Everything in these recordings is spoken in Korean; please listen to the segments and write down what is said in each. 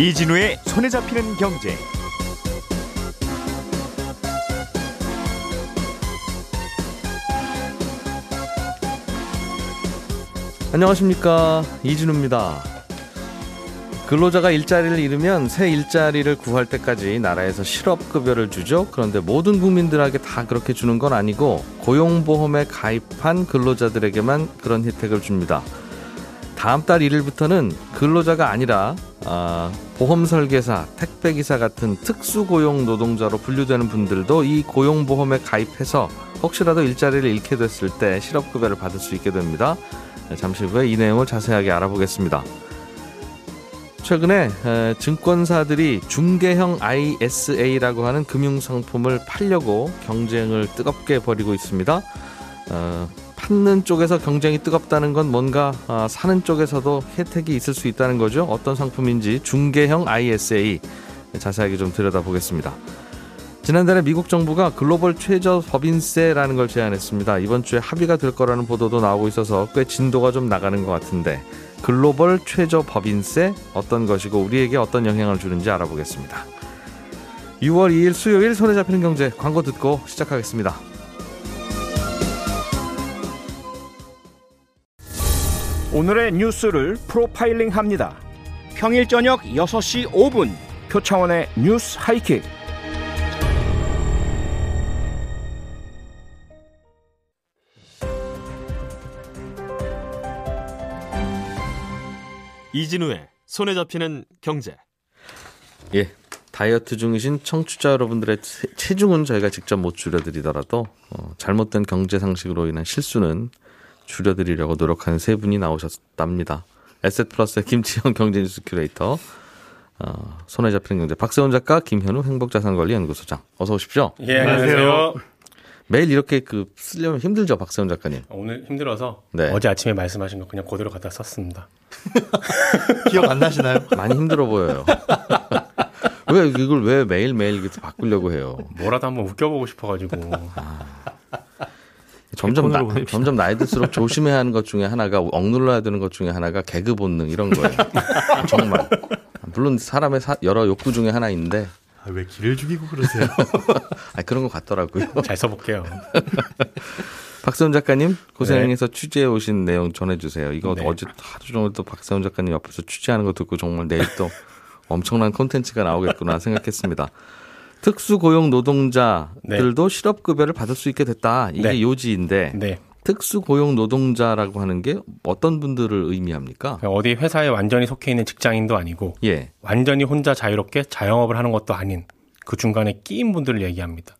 이진우의 손에 잡히는 경제. 안녕하십니까 이진우입니다. 근로자가 일자리를 잃으면 새 일자리를 구할 때까지 나라에서 실업급여를 주죠. 그런데 모든 국민들에게 다 그렇게 주는 건 아니고 고용보험에 가입한 근로자들에게만 그런 혜택을 줍니다. 다음 달 1일부터는 근로자가 아니라 아, 보험 설계사, 택배 기사 같은 특수 고용 노동자로 분류되는 분들도 이 고용 보험에 가입해서 혹시라도 일자리를 잃게 됐을 때 실업급여를 받을 수 있게 됩니다. 잠시 후에 이 내용을 자세하게 알아보겠습니다. 최근에 증권사들이 중개형 ISA라고 하는 금융상품을 팔려고 경쟁을 뜨겁게 벌이고 있습니다. 어, 찾는 쪽에서 경쟁이 뜨겁다는 건 뭔가 아, 사는 쪽에서도 혜택이 있을 수 있다는 거죠. 어떤 상품인지 중개형 ISA 자세하게 좀 들여다보겠습니다. 지난달에 미국 정부가 글로벌 최저 법인세라는 걸 제안했습니다. 이번 주에 합의가 될 거라는 보도도 나오고 있어서 꽤 진도가 좀 나가는 것 같은데 글로벌 최저 법인세 어떤 것이고 우리에게 어떤 영향을 주는지 알아보겠습니다. 6월 2일 수요일 손에 잡히는 경제 광고 듣고 시작하겠습니다. 오늘의 뉴스를 프로파일링 합니다. 평일 저녁 6시 5분 표창원의 뉴스 하이킥. 이진우의 손에 잡히는 경제. 예. 다이어트 중이신 청취자 여러분들의 체중은 저희가 직접 못 줄여드리더라도 어, 잘못된 경제 상식으로 인한 실수는 줄여드리려고 노력하는 세 분이 나오셨답니다. 에셋플러스의 김치영 경제뉴스 큐레이터, 어, 손에 잡히는 경제 박세훈 작가, 김현우 행복자산관리연구소장. 어서 오십시오. 예, 안녕하세요. 매일 이렇게 그 쓰려면 힘들죠, 박세훈 작가님. 오늘 힘들어서 네. 어제 아침에 말씀하신 거 그냥 그대로 갖다 썼습니다. 기억 안 나시나요? 많이 힘들어 보여요. 왜 이걸 왜 매일 매일 바꾸려고 해요? 뭐라도 한번 웃겨보고 싶어가지고. 아. 점점 나, 점점 나이 들수록 조심해야 하는 것 중에 하나가 억눌러야 되는 것 중에 하나가 개그 본능 이런 거예요. 정말. 물론 사람의 사, 여러 욕구 중에 하나인데. 아, 왜 길을 죽이고 그러세요? 아, 그런 것 같더라고요. 잘 써볼게요. 박세훈 작가님 고생해서 네. 취재해 오신 내용 전해주세요. 이거 네. 어제 하루 종일 또 박세훈 작가님 옆에서 취재하는 거 듣고 정말 내일 또 엄청난 콘텐츠가 나오겠구나 생각했습니다. 특수고용 노동자들도 네. 실업급여를 받을 수 있게 됐다. 이게 네. 요지인데 네. 특수고용 노동자라고 하는 게 어떤 분들을 의미합니까? 어디 회사에 완전히 속해 있는 직장인도 아니고 예. 완전히 혼자 자유롭게 자영업을 하는 것도 아닌 그 중간에 끼인 분들을 얘기합니다.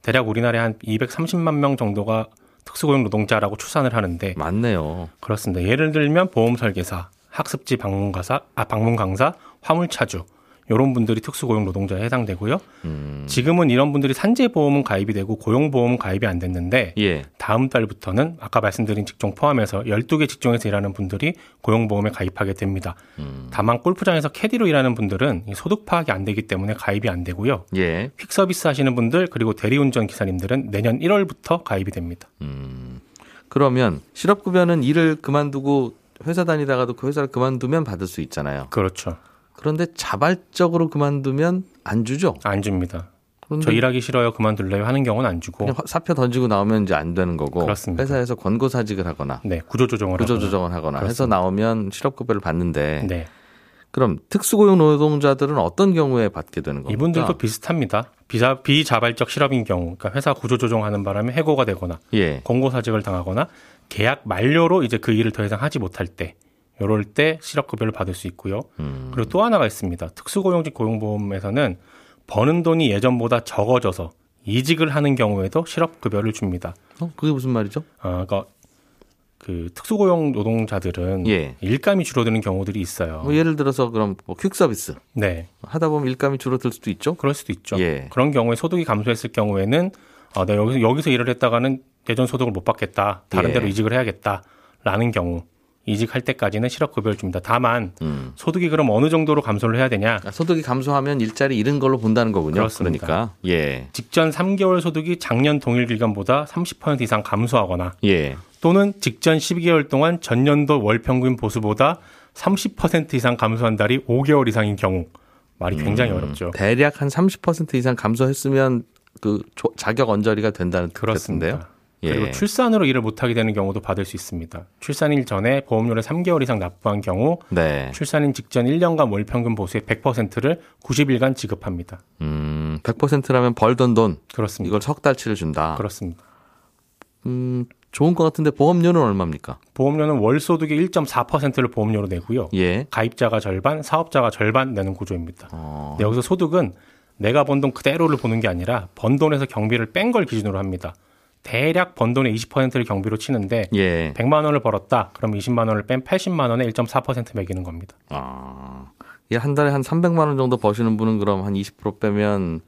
대략 우리나라에 한 230만 명 정도가 특수고용 노동자라고 추산을 하는데 맞네요. 그렇습니다. 예를 들면 보험 설계사, 학습지 방문 가사, 아 방문 강사, 화물 차주, 이런 분들이 특수고용 노동자에 해당되고요. 음. 지금은 이런 분들이 산재보험은 가입이 되고 고용보험은 가입이 안 됐는데 예. 다음 달부터는 아까 말씀드린 직종 포함해서 12개 직종에서 일하는 분들이 고용보험에 가입하게 됩니다. 음. 다만 골프장에서 캐디로 일하는 분들은 소득 파악이 안 되기 때문에 가입이 안 되고요. 예. 퀵 서비스 하시는 분들 그리고 대리운전 기사님들은 내년 1월부터 가입이 됩니다. 음. 그러면 실업급여는 일을 그만두고 회사 다니다가도 그 회사를 그만두면 받을 수 있잖아요. 그렇죠. 그런데 자발적으로 그만두면 안 주죠? 안 줍니다. 저 일하기 싫어요, 그만둘래요 하는 경우는 안 주고 사표 던지고 나오면 이제 안 되는 거고 그렇습니다. 회사에서 권고 사직을 하거나 네, 구조 조정을 구조 조정을 하거나, 하거나 해서 나오면 실업급여를 받는데 네. 그럼 특수고용 노동자들은 어떤 경우에 받게 되는 겁니까? 이분들도 비슷합니다. 비자, 비자발적 실업인 경우, 그러니까 회사 구조 조정하는 바람에 해고가 되거나 예. 권고 사직을 당하거나 계약 만료로 이제 그 일을 더 이상 하지 못할 때 이럴 때 실업급여를 받을 수 있고요. 음. 그리고 또 하나가 있습니다. 특수고용직 고용보험에서는 버는 돈이 예전보다 적어져서 이직을 하는 경우에도 실업급여를 줍니다. 어, 그게 무슨 말이죠? 어, 그러니까 그 특수고용 노동자들은 예. 일감이 줄어드는 경우들이 있어요. 뭐 예를 들어서 그럼 뭐 퀵서비스 네. 하다 보면 일감이 줄어들 수도 있죠. 그럴 수도 있죠. 예. 그런 경우에 소득이 감소했을 경우에는 아, 내가 여기서 여기서 일을 했다가는 예전 소득을 못 받겠다. 다른 예. 데로 이직을 해야겠다 라는 경우 이직할 때까지는 실업급여를 줍니다. 다만 음. 소득이 그럼 어느 정도로 감소를 해야 되냐? 아, 소득이 감소하면 일자리 잃은 걸로 본다는 거군요. 그렇습니다. 그러니까 예. 직전 3개월 소득이 작년 동일 기간보다 30% 이상 감소하거나 예. 또는 직전 12개월 동안 전년도 월 평균 보수보다 30% 이상 감소한 달이 5개월 이상인 경우 말이 굉장히 어렵죠. 대략 한 30% 이상 감소했으면 그 조- 자격 언저리가 된다는 뜻인데요. 그렇습니다. 그리고 예. 출산으로 일을 못하게 되는 경우도 받을 수 있습니다. 출산일 전에 보험료를 3개월 이상 납부한 경우 네. 출산일 직전 1년간 월 평균 보수의 100%를 90일간 지급합니다. 음, 100%라면 벌던 돈 그렇습니다. 이걸 석 달치를 준다. 그렇습니다. 음, 좋은 것 같은데 보험료는 얼마입니까? 보험료는 월 소득의 1.4%를 보험료로 내고요. 예. 가입자가 절반, 사업자가 절반 내는 구조입니다. 어, 근데 여기서 소득은 내가 번 돈 그대로를 보는 게 아니라 번 돈에서 경비를 뺀 걸 기준으로 합니다. 대략 번 돈의 20%를 경비로 치는데 예. 100만 원을 벌었다. 그럼 20만 원을 뺀 80만 원에 1.4% 매기는 겁니다. 아, 예, 한 달에 한 300만 원 정도 버시는 분은 그럼 한 20% 빼면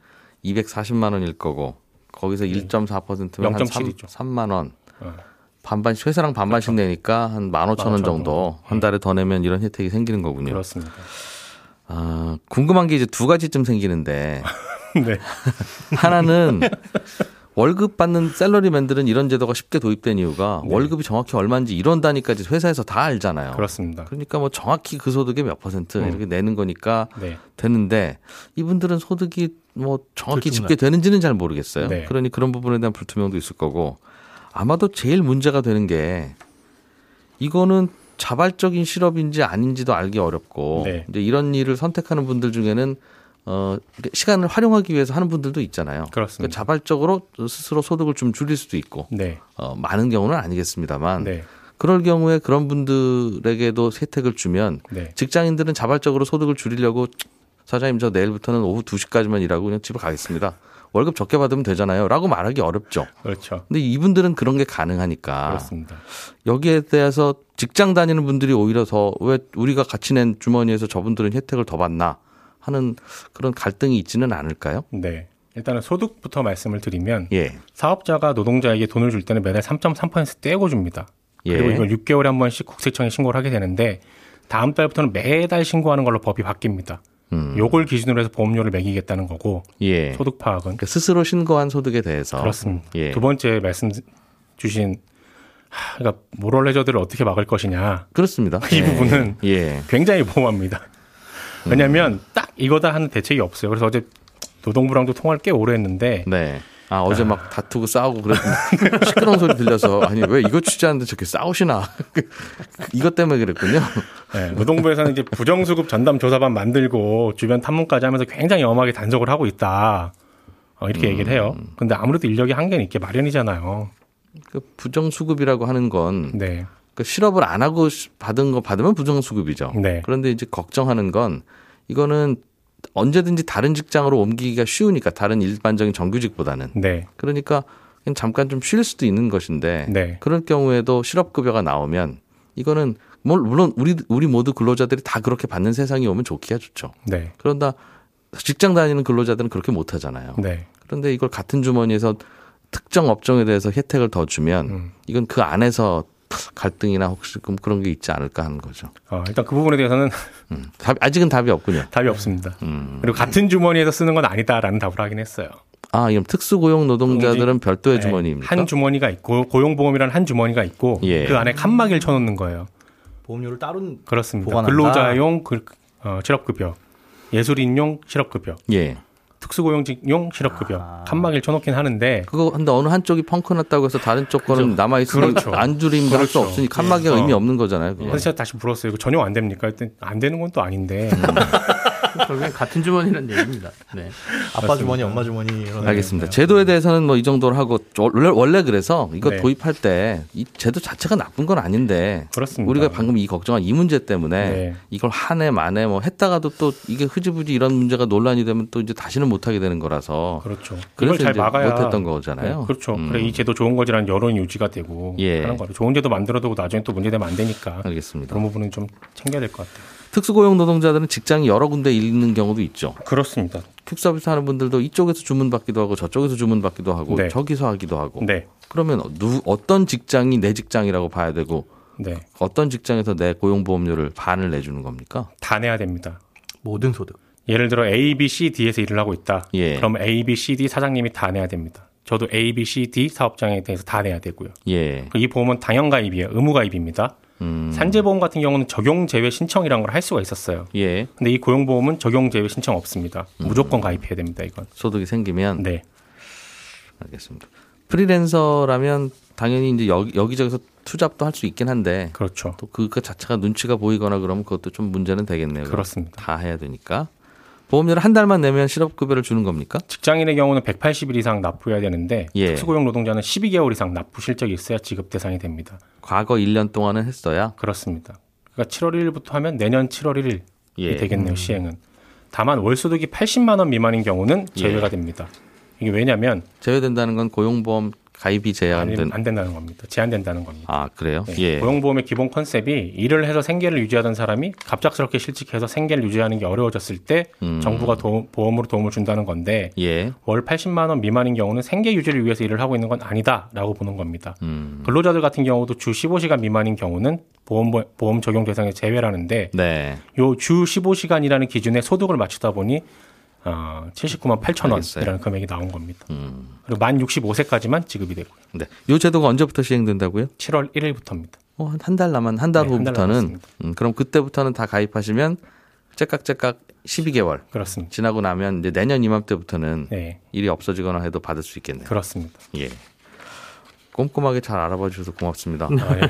240만 원일 거고 거기서 1.4%면 한 3, 0.7 이죠. 3만 원. 어. 반반씩 회사랑 반반씩 내니까 한 15,000원 15,000원 정도 한 달에 더 내면 이런 혜택이 생기는 거군요. 그렇습니다. 아, 궁금한 게 이제 두 가지쯤 생기는데 네. 하나는 월급 받는 셀러리맨들은 이런 제도가 쉽게 도입된 이유가 네. 월급이 정확히 얼마인지 이런 단위까지 회사에서 다 알잖아요. 그렇습니다. 그러니까 뭐 정확히 그 소득의 몇 퍼센트 음. 이렇게 내는 거니까 네. 되는데 이분들은 소득이 뭐 정확히. 집계되는지는 잘 모르겠어요. 네. 그러니 그런 부분에 대한 불투명도 있을 거고 아마도 제일 문제가 되는 게 이거는 자발적인 실업인지 아닌지도 알기 어렵고 네. 이제 이런 일을 선택하는 분들 중에는 어 이렇게 시간을 활용하기 위해서 하는 분들도 있잖아요. 그렇습니다. 그러니까 자발적으로 스스로 소득을 좀 줄일 수도 있고 네. 어, 많은 경우는 아니겠습니다만 네. 그럴 경우에 그런 분들에게도 혜택을 주면 네. 직장인들은 자발적으로 소득을 줄이려고 사장님 저 내일부터는 오후 2시까지만 일하고 그냥 집에 가겠습니다. 월급 적게 받으면 되잖아요. 라고 말하기 어렵죠. 그렇죠. 근데 이분들은 그런 게 가능하니까 그렇습니다. 여기에 대해서 직장 다니는 분들이 오히려 더 왜 우리가 같이 낸 주머니에서 저분들은 혜택을 더 받나 하는 그런 갈등이 있지는 않을까요? 네. 일단은 소득부터 말씀을 드리면 예. 사업자가 노동자에게 돈을 줄 때는 매달 3.3% 떼고 줍니다. 그리고 예. 이걸 6개월에 한 번씩 국세청에 신고를 하게 되는데 다음 달부터는 매달 신고하는 걸로 법이 바뀝니다. 음. 요걸 기준으로 해서 보험료를 매기겠다는 거고 예. 소득 파악은 그러니까 스스로 신고한 소득에 대해서 그렇습니다. 예. 두 번째 말씀 주신 하, 그러니까 모럴 레저들을 어떻게 막을 것이냐 그렇습니다. 이 예. 부분은 예. 굉장히 모호합니다. 왜냐하면 딱 이거다 하는 대책이 없어요. 그래서 어제 노동부랑도 통화를 꽤 오래 했는데 네. 아, 어제 막 다투고 싸우고 그랬는데 시끄러운 소리 들려서 아니 왜 이거 취재하는데 저렇게 싸우시나 이것 때문에 그랬군요. 네, 노동부에서는 이제 부정수급 전담 조사반 만들고 주변 탐문까지 하면서 굉장히 엄하게 단속을 하고 있다. 어, 이렇게 얘기를 해요. 근데 아무래도 인력이 한계는 있게 마련이잖아요. 그 부정수급이라고 하는 건 네. 그 실업을 안 하고 시- 받은 거 받으면 부정수급이죠. 네. 그런데 이제 걱정하는 건 이거는 언제든지 다른 직장으로 옮기기가 쉬우니까 다른 일반적인 정규직보다는 네. 그러니까 잠깐 좀 쉴 수도 있는 것인데 네. 그럴 경우에도 실업급여가 나오면 이거는 물- 물론 우리 우리 모두 근로자들이 다 그렇게 받는 세상이 오면 좋기야 좋죠. 네. 그런다 직장 다니는 근로자들은 그렇게 못 하잖아요. 네. 그런데 이걸 같은 주머니에서 특정 업종에 대해서 혜택을 더 주면 음. 이건 그 안에서 갈등이나 혹시 그- 그런 게 있지 않을까 하는 거죠. 어, 일단 그 부분에 대해서는 음. 답- 아직은 답이 없군요. 답이 없습니다. 음. 그리고 같은 주머니에서 쓰는 건 아니다라는 답을 하긴 했어요. 아, 이럼 특수고용 노동자들은 별도의 네, 주머니입니까? 한 주머니가 있고 고용보험이라는 한 주머니가 있고 예. 그 안에 칸막이를 쳐놓는 거예요. 보험료를 따로 그렇습니다. 보관한다. 근로자용 그, 어, 실업급여, 예술인용 실업급여, 예. 특수고용직용 실업급여 아. 칸막이를 쳐놓긴 하는데 그거 근데 어느 한쪽이 펑크 났다고 해서 다른 쪽 거는 남아 있으면 그렇죠. 안 줄이면 그렇죠. 없으니 칸막이가 예. 의미 없는 거잖아요. 그래서 제가 다시 물었어요. 이거 전용 안 됩니까? 했더니 안 되는 건 또 아닌데 결국엔 같은 주머니라는 얘기입니다. 네. 아빠 주머니, 엄마 주머니 이런. 알겠습니다. 제도에 대해서는 뭐 이 정도로 하고 원래, 원래 그래서 이거 네. 도입할 때 이 제도 자체가 나쁜 건 아닌데 그렇습니다. 우리가 방금 이 걱정한 이 문제 때문에 네. 이걸 한 해 만에 뭐 했다가도 또 이게 흐지부지 이런 문제가 논란이 되면 또 이제 다시는 못 하게 되는 거라서 그렇죠. 그래서 잘 막아야 못했던 거잖아요. 네, 그렇죠. 음. 그래 이 제도 좋은 거지라는 여론 유지가 되고 예. 하는 거죠. 좋은 제도 만들어도 나중에 또 문제되면 안 되니까 알겠습니다. 그런 부분은 좀 챙겨야 될 것 같아요. 특수고용 노동자들은 직장이 여러 군데 있는 경우도 있죠. 그렇습니다. 퀵 서비스 하는 분들도 이쪽에서 주문 받기도 하고 저쪽에서 주문 받기도 하고 네. 저기서 하기도 하고 네, 그러면 누, 어떤 직장이 내 직장이라고 봐야 되고 네, 어떤 직장에서 내 고용보험료를 반을 내주는 겁니까? 다 내야 됩니다. 모든 소득. 예를 들어 A, B, C, D에서 일을 하고 있다. 예. 그럼 A, B, C, D 사장님이 다 내야 됩니다. 저도 A, B, C, D 사업장에 대해서 다 내야 되고요. 예. 이 보험은 당연가입이에요. 의무가입입니다. 음. 산재보험 같은 경우는 적용 제외 신청이라는 걸 할 수가 있었어요. 예. 근데 이 고용보험은 적용 제외 신청 없습니다. 무조건 가입해야 됩니다. 이건. 소득이 생기면 네. 알겠습니다. 프리랜서라면 당연히 이제 여기 여기저기서 투잡도 할 수 있긴 한데 그렇죠. 또 그거 자체가 눈치가 보이거나 그러면 그것도 좀 문제는 되겠네요. 그렇습니다. 다 해야 되니까. 보험료를 한 달만 내면 실업급여를 주는 겁니까? 직장인의 경우는 180일 이상 납부해야 되는데 예. 특수고용 노동자는 12개월 이상 납부 실적이 있어야 지급 대상이 됩니다. 과거 1년 동안은 했어야. 그렇습니다. 그러니까 7월 1일부터 하면 내년 7월 1일이 예. 되겠네요. 시행은. 다만 월 소득이 80만 원 미만인 경우는 제외가 예. 됩니다. 이게 왜냐하면 제외된다는 건 고용보험 가입이 제한된. 안 된다는 겁니다. 제한된다는 겁니다. 아 그래요? 네. 예. 고용보험의 기본 컨셉이 일을 해서 생계를 유지하던 사람이 갑작스럽게 실직해서 생계를 유지하는 게 어려워졌을 때 음. 정부가 도움- 보험으로 도움을 준다는 건데 예. 월 80만 원 미만인 경우는 생계 유지를 위해서 일을 하고 있는 건 아니다라고 보는 겁니다. 음. 근로자들 같은 경우도 주 15시간 미만인 경우는 보험 보험 적용 대상에 제외라는데 네. 요주 15시간이라는 기준에 소득을 맞추다 보니 어, 79만 8천 알겠어요. 원이라는 금액이 나온 겁니다. 음. 그리고 만 65세까지만 지급이 되고요. 네. 요 제도가 언제부터 시행된다고요? 7월 1일부터입니다. 어, 한달 남은 한달 네, 한달 후부터는. 음, 그럼 그때부터는 다 가입하시면 째깍째깍 12개월 그렇습니다. 지나고 나면 이제 내년 이맘때부터는 네, 일이 없어지거나 해도 받을 수 있겠네요. 그렇습니다. 예. 꼼꼼하게 잘 알아봐 주셔서 고맙습니다. 아, 예.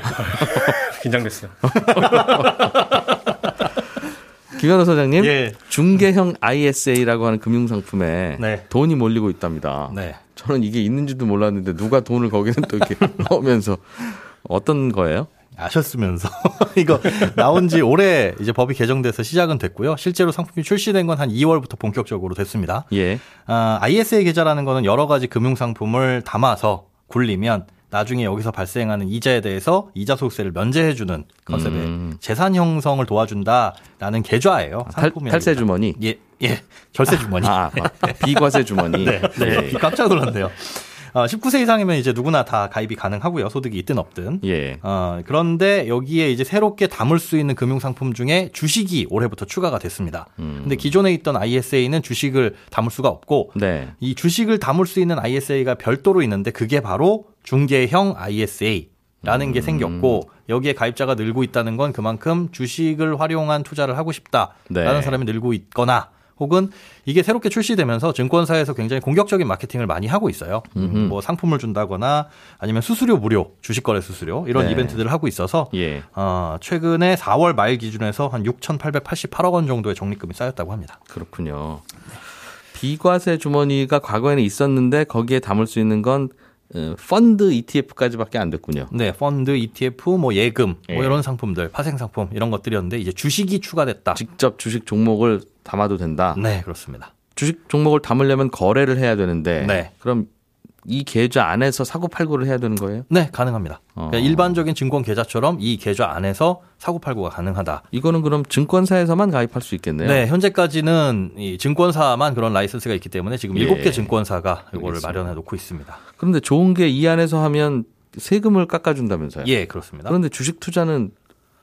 긴장됐어요. 김현우 소장님, 예. 중개형 ISA라고 하는 금융상품에 네. 돈이 몰리고 있답니다. 네. 저는 이게 있는지도 몰랐는데 누가 돈을 거기는 또 이렇게 넣으면서 어떤 거예요? 아셨으면서 이거 나온 지 올해 이제 법이 개정돼서 시작은 됐고요. 실제로 상품이 출시된 건 한 2월부터 본격적으로 됐습니다. 예. 아, ISA 계좌라는 거는 여러 가지 금융 상품을 담아서 굴리면 나중에 여기서 발생하는 이자에 대해서 이자 소득세를 면제해주는 컨셉의 음. 재산 형성을 도와준다라는 계좌예요. 탈, 상품이 탈세. 주머니. 예, 예. 결세 주머니. 아, 아, 비과세 주머니. 네, 네. 예. 깜짝 놀랐네요. 어, 19세 이상이면 이제 누구나 다 가입이 가능하고요. 소득이 있든 없든. 예. 어, 그런데 여기에 이제 새롭게 담을 수 있는 금융 상품 중에 주식이 올해부터 추가가 됐습니다. 음. 근데 기존에 있던 ISA는 주식을 담을 수가 없고 네. 이 주식을 담을 수 있는 ISA가 별도로 있는데 그게 바로 중개형 ISA. 라는 음. 게 생겼고 여기에 가입자가 늘고 있다는 건 그만큼 주식을 활용한 투자를 하고 싶다라는 네. 사람이 늘고 있거나 혹은 이게 새롭게 출시되면서 증권사에서 굉장히 공격적인 마케팅을 많이 하고 있어요. 음, 뭐 상품을 준다거나 아니면 수수료 무료, 주식 거래 수수료 이런 네. 이벤트들을 하고 있어서 예. 어, 최근에 4월 말 기준에서 한 6,888억 원 정도의 적립금이 쌓였다고 합니다. 그렇군요. 비과세 주머니가 과거에는 있었는데 거기에 담을 수 있는 건 어, 펀드 ETF까지밖에 안 됐군요. 네, 펀드, ETF, 뭐 예금, 예. 뭐 이런 상품들, 파생 상품 이런 것들이었는데 이제 주식이 추가됐다. 직접 주식 종목을 담아도 된다. 네, 그렇습니다. 주식 종목을 담으려면 거래를 해야 되는데 네. 그럼 이 계좌 안에서 사고 팔고를 해야 되는 거예요? 네, 가능합니다. 어. 그러니까 일반적인 증권 계좌처럼 이 계좌 안에서 사고 팔고가 가능하다. 이거는 그럼 증권사에서만 가입할 수 있겠네요. 네, 현재까지는 이 증권사만 그런 라이선스가 있기 때문에 지금 예. 일곱 개 증권사가 이거를. 마련해 놓고 있습니다. 그런데 좋은 게 이 안에서 하면 세금을 깎아준다면서요? 예, 그렇습니다. 그런데 주식 투자는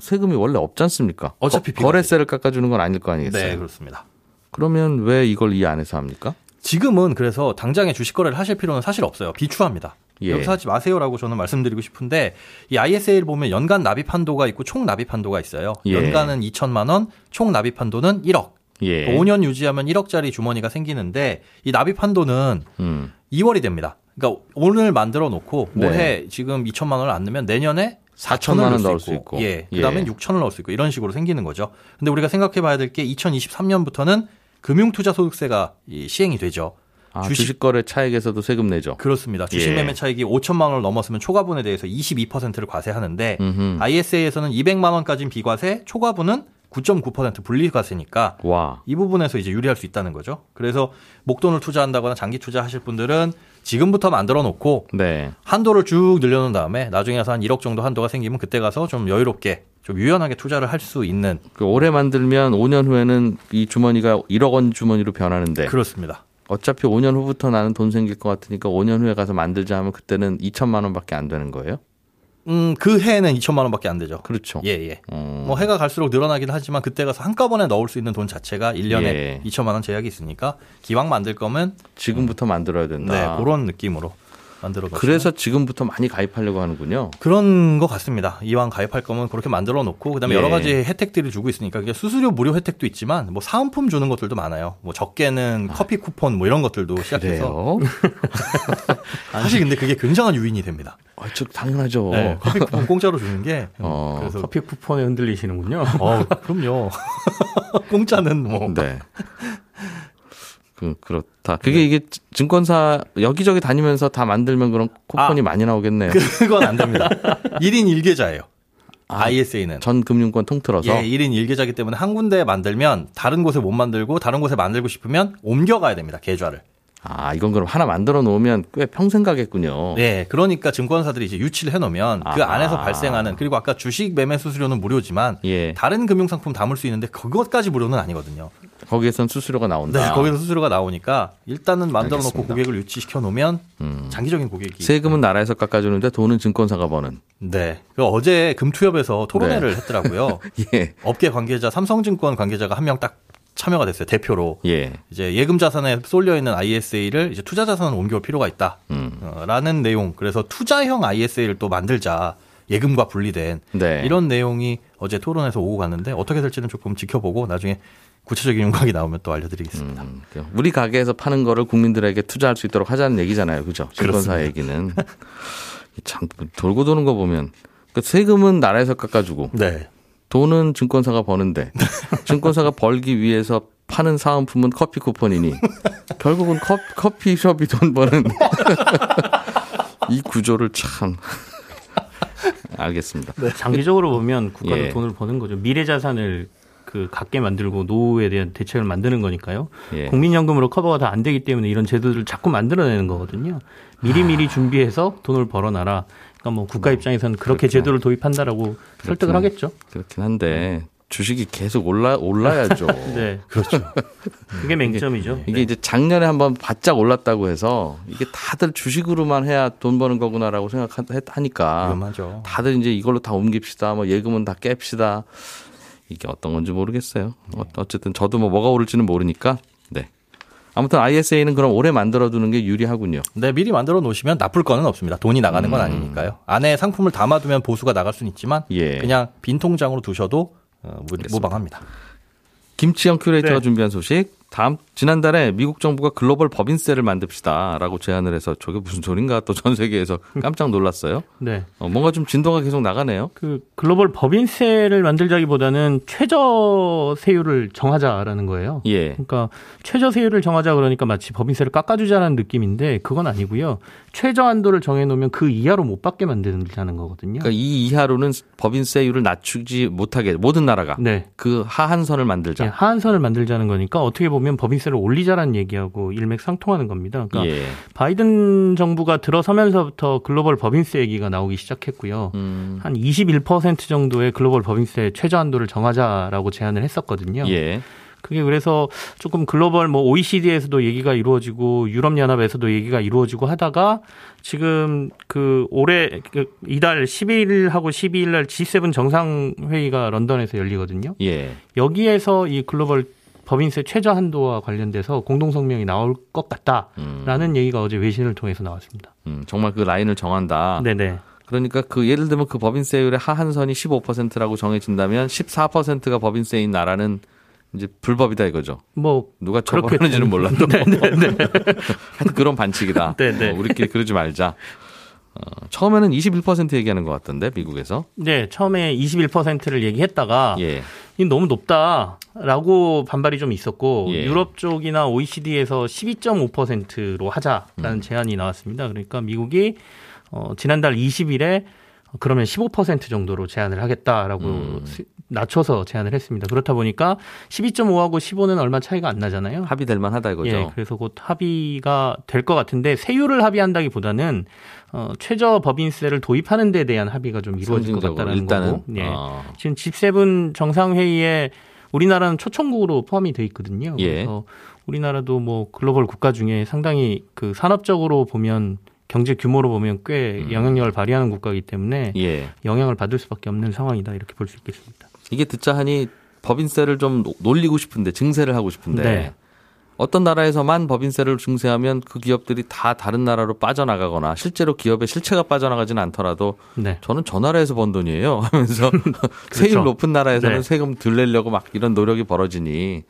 세금이 원래 없지 않습니까? 어차피 거. 거래세를 깎아주는 건 아닐 거 아니겠어요? 네, 그렇습니다. 그러면 왜 이걸 이 안에서 합니까? 지금은 그래서 당장에 주식 거래를 하실 필요는 사실 없어요. 비추합니다. 예. 여기서 하지 마세요라고 저는 말씀드리고 싶은데 이 ISA를 보면 연간 납입 한도가 있고 총 납입 한도가 있어요. 예. 연간은 2천만 원, 총 납입 한도는 1억. 예. 5년 유지하면 1억짜리 주머니가 생기는데 이 납입 한도는 음. 2월이 됩니다. 그러니까 오늘 만들어 놓고 네. 올해 지금 2천만 원을 안 넣으면 내년에 4천만 원 4천을 넣을 수 있고. 예. 그다음에 예. 6천을 넣을 수 있고 이런 식으로 생기는 거죠. 근데 우리가 생각해 봐야 될 게 2023년부터는 금융투자 소득세가 이 시행이 되죠. 아, 주식- 주식... 거래 차익에서도 세금 내죠. 그렇습니다. 주식 예. 매매 차익이 5천만 원을 넘었으면 초과분에 대해서 22%를 과세하는데 음흠. ISA에서는 200만 원까지는 비과세, 초과분은 9.9% 분리과세니까 와. 이 부분에서 이제 유리할 수 있다는 거죠. 그래서 목돈을 투자한다거나 장기 투자하실 분들은 지금부터 만들어 놓고 네. 한도를 쭉 늘려놓은 다음에 나중에 가서 한 1억 정도 한도가 생기면 그때 가서 좀 여유롭게 좀 유연하게 투자를 할 수 있는 그 올해 만들면 5년 후에는 이 주머니가 1억 원 주머니로 변하는데 그렇습니다. 어차피 5년 후부터 나는 돈 생길 것 같으니까 5년 후에 가서 만들자 하면 그때는 2천만 원밖에 안 되는 거예요? 음, 그 해에는 2천만 원밖에 안 되죠. 그렇죠. 예, 예. 음. 뭐 해가 갈수록 늘어나긴 하지만 그때 가서 한꺼번에 넣을 수 있는 돈 자체가 1년에 예. 2천만 원 제약이 있으니까 기왕 만들 거면 지금부터 만들어야 된다. 네, 그런 느낌으로. 만들어 놓으시면 그래서 지금부터 많이 가입하려고 하는군요. 그런 것 같습니다. 이왕 가입할 거면 그렇게 만들어 놓고 그다음에 예. 여러 가지 혜택들을 주고 있으니까 그게 수수료 무료 혜택도 있지만 뭐 사은품 주는 것들도 많아요. 뭐 적게는 커피 쿠폰 뭐 이런 것들도 시작해서? 사실 근데 그게 굉장한 유인이 됩니다. 아, 저 당연하죠. 네, 커피 쿠폰 공짜로 주는 게 어, 그래서 커피 쿠폰에 흔들리시는군요. 어, 그럼요. 공짜는 뭐 네. 그 그렇다. 그게 이게 증권사 여기저기 다니면서 다 만들면 그런 쿠폰이 아. 많이 나오겠네요. 그건 안 됩니다. 1인 1계좌예요. 아, ISA는. 전 금융권 통틀어서 예, 1인 1계좌기 때문에 한 군데 만들면 다른 곳에 못 만들고 다른 곳에 만들고 싶으면 옮겨가야 됩니다. 계좌를. 아 이건 그럼 하나 만들어 놓으면 꽤 평생 가겠군요. 네, 그러니까 증권사들이 이제 유치를 해놓으면 그 아하. 안에서 발생하는 그리고 아까 주식 매매 수수료는 무료지만 예. 다른 금융상품 담을 수 있는데 그것까지 무료는 아니거든요. 거기에선 수수료가 나온다. 네, 거기서 수수료가 나오니까 일단은 만들어 놓고. 고객을 유치시켜 놓으면 음. 장기적인 고객이 세금은 나라에서 깎아주는데 돈은 증권사가 버는. 네. 그 어제 금투협에서 토론회를 했더라고요. 예. 업계 관계자 삼성증권 관계자가 한 명 딱 참여가 됐어요. 대표로. 예. 이제 예금 자산에 쏠려 있는 ISA를 이제 투자 자산으로 옮겨올 필요가 있다. 음. 어, 라는 내용. 그래서 투자형 ISA를 또 만들자. 예금과 분리된 네. 이런 내용이 어제 토론에서 오고 갔는데 어떻게 될지는 조금 지켜보고 나중에 구체적인 윤곽이 나오면 또 알려드리겠습니다. 음, 우리 가게에서 파는 거를 국민들에게 투자할 수 있도록 하자는 얘기잖아요. 그죠? 증권사. 얘기는. 참, 돌고 도는 거 보면. 그 세금은 나라에서 깎아주고 네. 돈은 증권사가 버는데 증권사가 벌기 위해서 파는 사은품은 커피 쿠폰이니 결국은 커, 커피숍이 돈 버는 이 구조를 참 알겠습니다. 장기적으로 보면 국가도 예. 돈을 버는 거죠. 미래 자산을 그 갖게 만들고 노후에 대한 대책을 만드는 거니까요. 예. 국민연금으로 커버가 다 안 되기 때문에 이런 제도들을 자꾸 만들어내는 거거든요. 미리미리 준비해서 돈을 벌어놔라. 그러니까 뭐 국가 입장에서는 그렇게. 제도를 도입한다라고 설득을 하겠죠. 그렇긴 한데 주식이 계속 올라 올라야죠. 네. 그렇죠. 그게 맹점이죠. 이게 이제 작년에 한번 바짝 올랐다고 해서 이게 다들 주식으로만 해야 돈 버는 거구나라고 생각하니까 위험하죠. 다들 이제 이걸로 다 옮깁시다. 뭐 예금은 다 깹시다. 이게 어떤 건지 모르겠어요. 어- 어쨌든 저도 뭐 뭐가 오를지는 모르니까. 네. 아무튼 ISA는 그럼 오래 만들어 두는 게 유리하군요. 네, 미리 만들어 놓으시면 나쁠 거는 없습니다. 돈이 나가는 건 아니니까요. 안에 상품을 담아두면 보수가 나갈 수는 있지만 예. 그냥 빈 통장으로 두셔도 어, 무- 무방합니다. 김치영 큐레이터가 네. 준비한 소식. 다음 지난달에 미국 정부가 글로벌 법인세를 만듭시다라고 제안을 해서 저게 무슨 소린가 또 전 세계에서 깜짝 놀랐어요. 네. 어, 뭔가 좀 진도가 계속 나가네요. 그 글로벌 법인세를 만들자기보다는 최저 세율을 정하자라는 거예요. 예. 그러니까 최저 세율을 정하자 그러니까 마치 법인세를 깎아주자는 느낌인데 그건 아니고요. 최저 한도를 정해놓으면 그 이하로 못 받게 만들자는 거거든요. 그러니까 이 이하로는 법인세율을 낮추지 못하게 모든 나라가 네. 그 하한선을 만들자. 예, 하한선을 만들자는 거니까 어떻게 보면 법인세를 올리자라는 얘기하고 일맥상통하는 겁니다. 그러니까 예. 바이든 정부가 들어서면서부터 글로벌 법인세 얘기가 나오기 시작했고요. 음. 한21% 정도의 글로벌 법인세 최저 한도를 정하자라고 제안을 했었거든요. 예. 그게 그래서 조금 글로벌 뭐 OECD에서도 얘기가 이루어지고 유럽 연합에서도 얘기가 이루어지고 하다가 지금 그 올해 그 이달 11일하고 12일 날 G7 정상 회의가 런던에서 열리거든요. 예. 여기에서 이 글로벌 법인세 최저 한도와 관련돼서 공동 성명이 나올 것 같다라는 얘기가 어제 외신을 통해서 나왔습니다. 음, 정말 그 라인을 정한다. 네네. 그러니까 그 예를 들면 그 법인세율의 하한선이 15%라고 정해진다면 14%가 법인세인 나라는 이제 불법이다 이거죠. 뭐 누가 처벌하는지는 몰라도 하여튼 그런 반칙이다. 네네. 어, 우리끼리 그러지 말자. 어, 처음에는 21% 얘기하는 것 같던데 미국에서. 네, 처음에 21%를 얘기했다가 예. 이 너무 높다라고 반발이 좀 있었고 예. 유럽 쪽이나 OECD에서 12.5%로 하자라는 음. 제안이 나왔습니다. 그러니까 미국이 어, 지난달 20일에 그러면 15% 정도로 제안을 하겠다라고 음. 스- 낮춰서 제안을 했습니다. 그렇다 보니까 12.5하고 15는 얼마 차이가 안 나잖아요. 합의될 만하다 이거죠. 예, 그래서 곧 합의가 될 것 같은데 세율을 합의한다기보다는 어, 최저 법인세를 도입하는 데 대한 합의가 좀 이루어질 것 같다는 일단은 거고. 예. 어, 지금 G7 정상회의에 우리나라는 초청국으로 포함이 돼 있거든요. 예. 그래서 우리나라도 뭐 글로벌 국가 중에 상당히 그 산업적으로 보면 경제 규모로 보면 꽤 음. 영향력을 발휘하는 국가이기 때문에 예. 영향을 받을 수밖에 없는 상황이다 이렇게 볼 수 있겠습니다. 이게 듣자 하니 법인세를 좀 노- 놀리고 싶은데 증세를 하고 싶은데 네. 어떤 나라에서만 법인세를 중세하면 그 기업들이 다 다른 나라로 빠져나가거나 실제로 기업의 실체가 빠져나가지는 않더라도 네. 저는 저 나라에서 번 돈이에요 하면서 세율 높은 나라에서는 네. 세금 덜 내려고 막 이런 노력이 벌어지니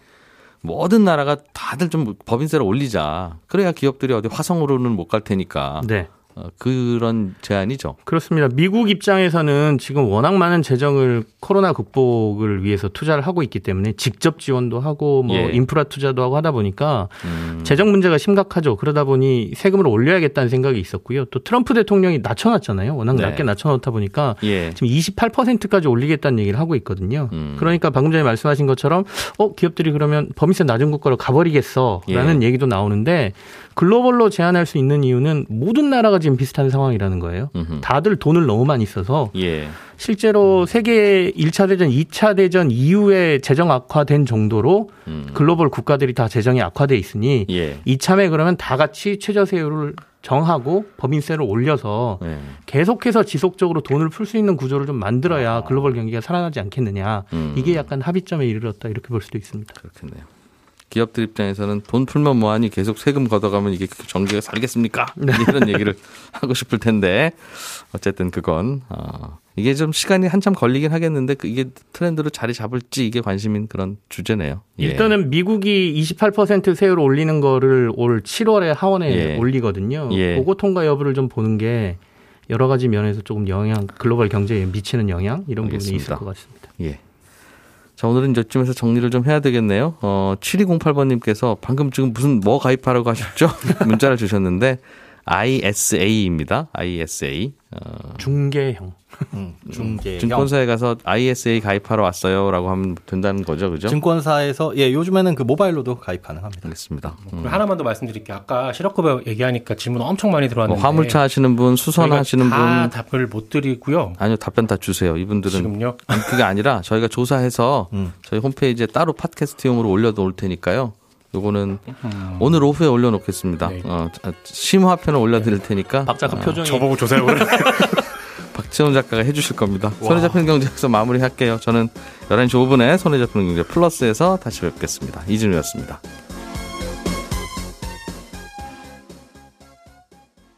모든 나라가 다들 좀 법인세를 올리자. 그래야 기업들이 어디 화성으로는 못 갈 테니까. 네. 어, 그런 제안이죠. 그렇습니다. 미국 입장에서는 지금 워낙 많은 재정을 코로나 극복을 위해서 투자를 하고 있기 때문에 직접 지원도 하고 뭐 예. 인프라 투자도 하고 하다 보니까 음. 재정 문제가 심각하죠. 그러다 보니 세금을 올려야겠다는 생각이 있었고요. 또 트럼프 대통령이 낮춰놨잖아요. 워낙 네. 낮게 낮춰놓다 보니까 예. 지금 28%까지 올리겠다는 얘기를 하고 있거든요. 음. 그러니까 방금 전에 말씀하신 것처럼 어 기업들이 그러면 범위세 낮은 국가로 가버리겠어라는 예. 얘기도 나오는데 글로벌로 제한할 수 있는 이유는 모든 나라가 지금 비슷한 상황이라는 거예요. 음흠. 다들 돈을 너무 많이 써서 예. 실제로 세계 1차 대전, 2차 대전 이후에 재정 악화된 정도로 음. 글로벌 국가들이 다 재정이 악화돼 있으니 예. 이참에 그러면 다 같이 최저세율을 정하고 법인세를 올려서 예. 계속해서 지속적으로 돈을 풀 수 있는 구조를 좀 만들어야 글로벌 경기가 살아나지 않겠느냐. 음. 이게 약간 합의점에 이르렀다 이렇게 볼 수도 있습니다. 그렇겠네요. 기업들 입장에서는 돈 풀면 뭐하니 계속 세금 걷어가면 이게 전기가 살겠습니까? 네. 이런 얘기를 하고 싶을 텐데 어쨌든 그건 어, 이게 좀 시간이 한참 걸리긴 하겠는데 그 이게 트렌드로 자리 잡을지 이게 관심인 그런 주제네요. 예. 일단은 미국이 28% 세율 올리는 거를 올 7월에 하원에 예. 올리거든요. 예. 그거 통과 여부를 좀 보는 게 여러 가지 면에서 조금 영향, 글로벌 경제에 미치는 영향 이런 부분이 알겠습니다. 있을 것 같습니다. 예. 자, 오늘은 이쯤에서 정리를 좀 해야 되겠네요. 어, 7208번님께서 방금 지금 무슨 뭐 가입하라고 하셨죠? 문자를 주셨는데, ISA입니다. ISA. 어, 중개형. 음, 중개 증권사에 가서 ISA 가입하러 왔어요. 라고 하면 된다는 거죠. 그죠? 증권사에서 예 요즘에는 그 모바일로도 가입 가능합니다. 알겠습니다. 음. 그리고 하나만 더 말씀드릴게요. 아까 실업급여 얘기하니까 질문 엄청 많이 뭐 들어왔는데 화물차 하시는 분, 수선 하시는 다 분. 답을 못 드리고요. 아니요, 답변 다 주세요. 이분들은. 지금요. 아니, 그게 아니라 저희가 조사해서 음. 저희 홈페이지에 따로 팟캐스트용으로 올려놓을 테니까요. 요거는 음. 오늘 오후에 올려놓겠습니다. 네. 어, 자, 심화편을 올려드릴 테니까. 박 작가 어, 표정이 저보고 조사해 보라. 박지원 작가가 해주실 겁니다. 손에 잡히는 경제에서 마무리할게요. 저는 11시 5분에 손에 잡히는 경제 플러스에서 다시 뵙겠습니다. 이진우였습니다.